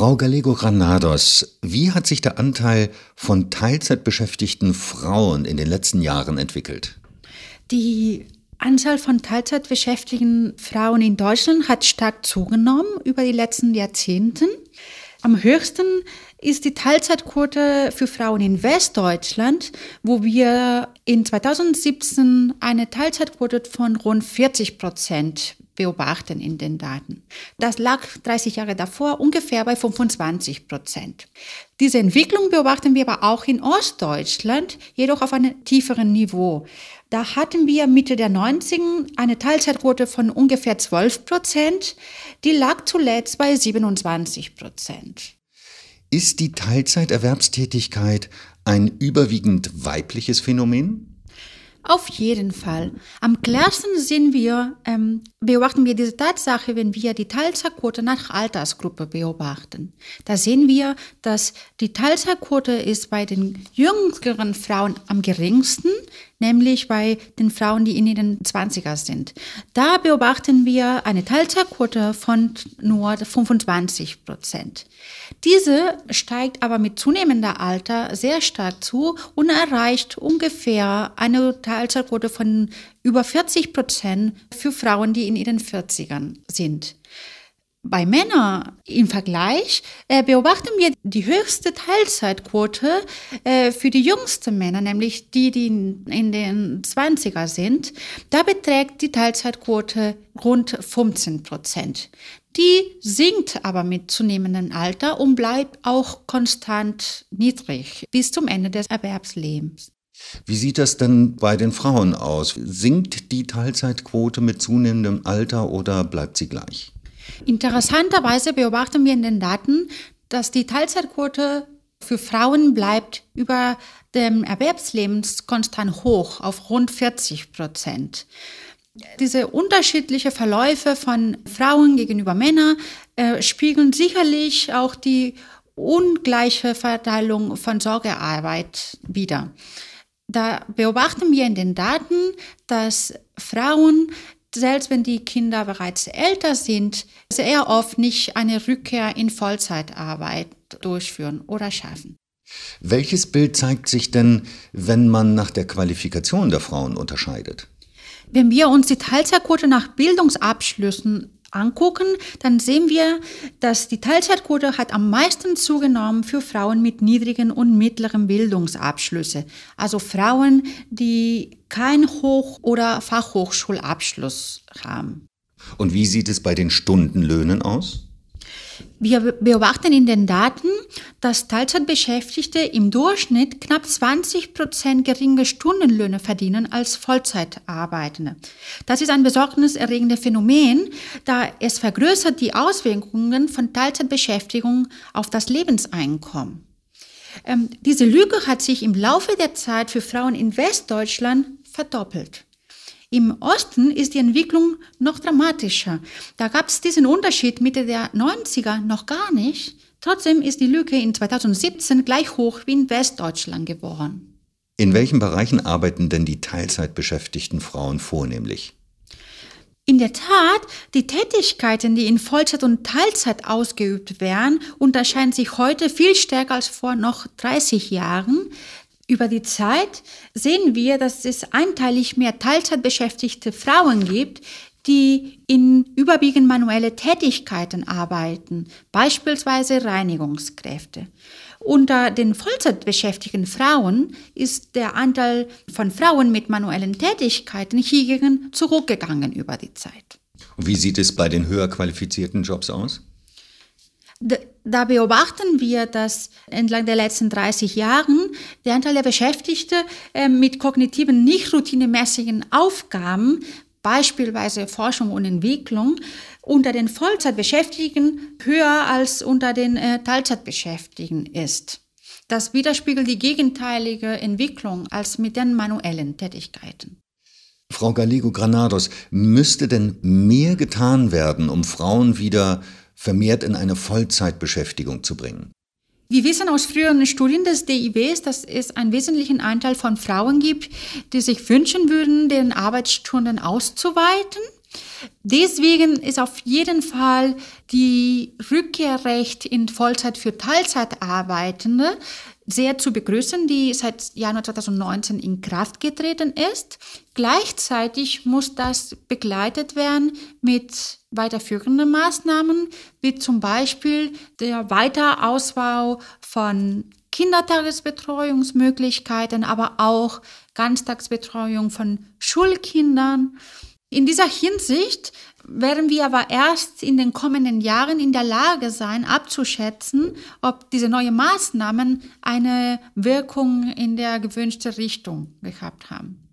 Frau Gallego Granados, wie hat sich der Anteil von Teilzeitbeschäftigten Frauen in den letzten Jahren entwickelt? Die Anzahl von Teilzeitbeschäftigten Frauen in Deutschland hat stark zugenommen über die letzten Jahrzehnte. Am höchsten ist die Teilzeitquote für Frauen in Westdeutschland, wo wir in 2017 eine Teilzeitquote von rund 40 Prozent beobachten in den Daten. Das lag 30 Jahre davor ungefähr bei 25 Prozent. Diese Entwicklung beobachten wir aber auch in Ostdeutschland, jedoch auf einem tieferen Niveau. Da hatten wir Mitte der 90er eine Teilzeitquote von ungefähr 12 Prozent. Die lag zuletzt bei 27 Prozent. Ist die Teilzeiterwerbstätigkeit ein überwiegend weibliches Phänomen? Auf jeden Fall. Am klarsten sehen wir, ähm, beobachten wir diese Tatsache, wenn wir die Teilzeitquote nach Altersgruppe beobachten. Da sehen wir, dass die Teilzeitquote ist bei den jüngeren Frauen am geringsten, nämlich bei den Frauen, die in ihren 20er sind. Da beobachten wir eine Teilzeitquote von nur 25 Prozent. Diese steigt aber mit zunehmender Alter sehr stark zu und erreicht ungefähr eine Teilzeitquote von über 40 Prozent für Frauen, die in ihren 40ern sind. Bei Männern im Vergleich äh, beobachten wir die höchste Teilzeitquote äh, für die jüngsten Männer, nämlich die, die in, in den 20er sind. Da beträgt die Teilzeitquote rund 15 Prozent. Die sinkt aber mit zunehmendem Alter und bleibt auch konstant niedrig bis zum Ende des Erwerbslebens. Wie sieht das denn bei den Frauen aus? Sinkt die Teilzeitquote mit zunehmendem Alter oder bleibt sie gleich? Interessanterweise beobachten wir in den Daten, dass die Teilzeitquote für Frauen bleibt über dem Erwerbslebens konstant hoch auf rund 40 Prozent. Diese unterschiedlichen Verläufe von Frauen gegenüber Männern äh, spiegeln sicherlich auch die ungleiche Verteilung von Sorgearbeit wider. Da beobachten wir in den Daten, dass Frauen selbst wenn die Kinder bereits älter sind, sehr oft nicht eine Rückkehr in Vollzeitarbeit durchführen oder schaffen. Welches Bild zeigt sich denn, wenn man nach der Qualifikation der Frauen unterscheidet? Wenn wir uns die Teilzeitquote nach Bildungsabschlüssen angucken, dann sehen wir, dass die Teilzeitquote hat am meisten zugenommen für Frauen mit niedrigen und mittleren Bildungsabschlüsse. Also Frauen, die keinen Hoch- oder Fachhochschulabschluss haben. Und wie sieht es bei den Stundenlöhnen aus? Wir beobachten in den Daten, dass Teilzeitbeschäftigte im Durchschnitt knapp 20 Prozent geringe Stundenlöhne verdienen als Vollzeitarbeitende. Das ist ein besorgniserregendes Phänomen, da es vergrößert die Auswirkungen von Teilzeitbeschäftigung auf das Lebenseinkommen. Ähm, diese Lücke hat sich im Laufe der Zeit für Frauen in Westdeutschland verdoppelt. Im Osten ist die Entwicklung noch dramatischer. Da gab es diesen Unterschied Mitte der 90er noch gar nicht. Trotzdem ist die Lücke in 2017 gleich hoch wie in Westdeutschland geworden. In welchen Bereichen arbeiten denn die Teilzeitbeschäftigten Frauen vornehmlich? In der Tat, die Tätigkeiten, die in Vollzeit und Teilzeit ausgeübt werden, unterscheiden sich heute viel stärker als vor noch 30 Jahren. Über die Zeit sehen wir, dass es einteilig mehr Teilzeitbeschäftigte Frauen gibt, die in überwiegend manuelle Tätigkeiten arbeiten, beispielsweise Reinigungskräfte. Unter den Vollzeitbeschäftigten Frauen ist der Anteil von Frauen mit manuellen Tätigkeiten hiergegen zurückgegangen über die Zeit. Wie sieht es bei den höher qualifizierten Jobs aus? Da beobachten wir, dass entlang der letzten 30 Jahren der Anteil der Beschäftigten äh, mit kognitiven, nicht routinemäßigen Aufgaben, beispielsweise Forschung und Entwicklung, unter den Vollzeitbeschäftigten höher als unter den äh, Teilzeitbeschäftigten ist. Das widerspiegelt die gegenteilige Entwicklung als mit den manuellen Tätigkeiten. Frau Gallego Granados, müsste denn mehr getan werden, um Frauen wieder vermehrt in eine Vollzeitbeschäftigung zu bringen? Wir wissen aus früheren Studien des DIWs, dass es einen wesentlichen Anteil von Frauen gibt, die sich wünschen würden, den Arbeitsstunden auszuweiten. Deswegen ist auf jeden Fall die Rückkehrrecht in Vollzeit für Teilzeitarbeitende sehr zu begrüßen, die seit Januar 2019 in Kraft getreten ist. Gleichzeitig muss das begleitet werden mit weiterführenden Maßnahmen, wie zum Beispiel der Weiterausbau von Kindertagesbetreuungsmöglichkeiten, aber auch Ganztagsbetreuung von Schulkindern. In dieser Hinsicht werden wir aber erst in den kommenden Jahren in der Lage sein, abzuschätzen, ob diese neuen Maßnahmen eine Wirkung in der gewünschten Richtung gehabt haben.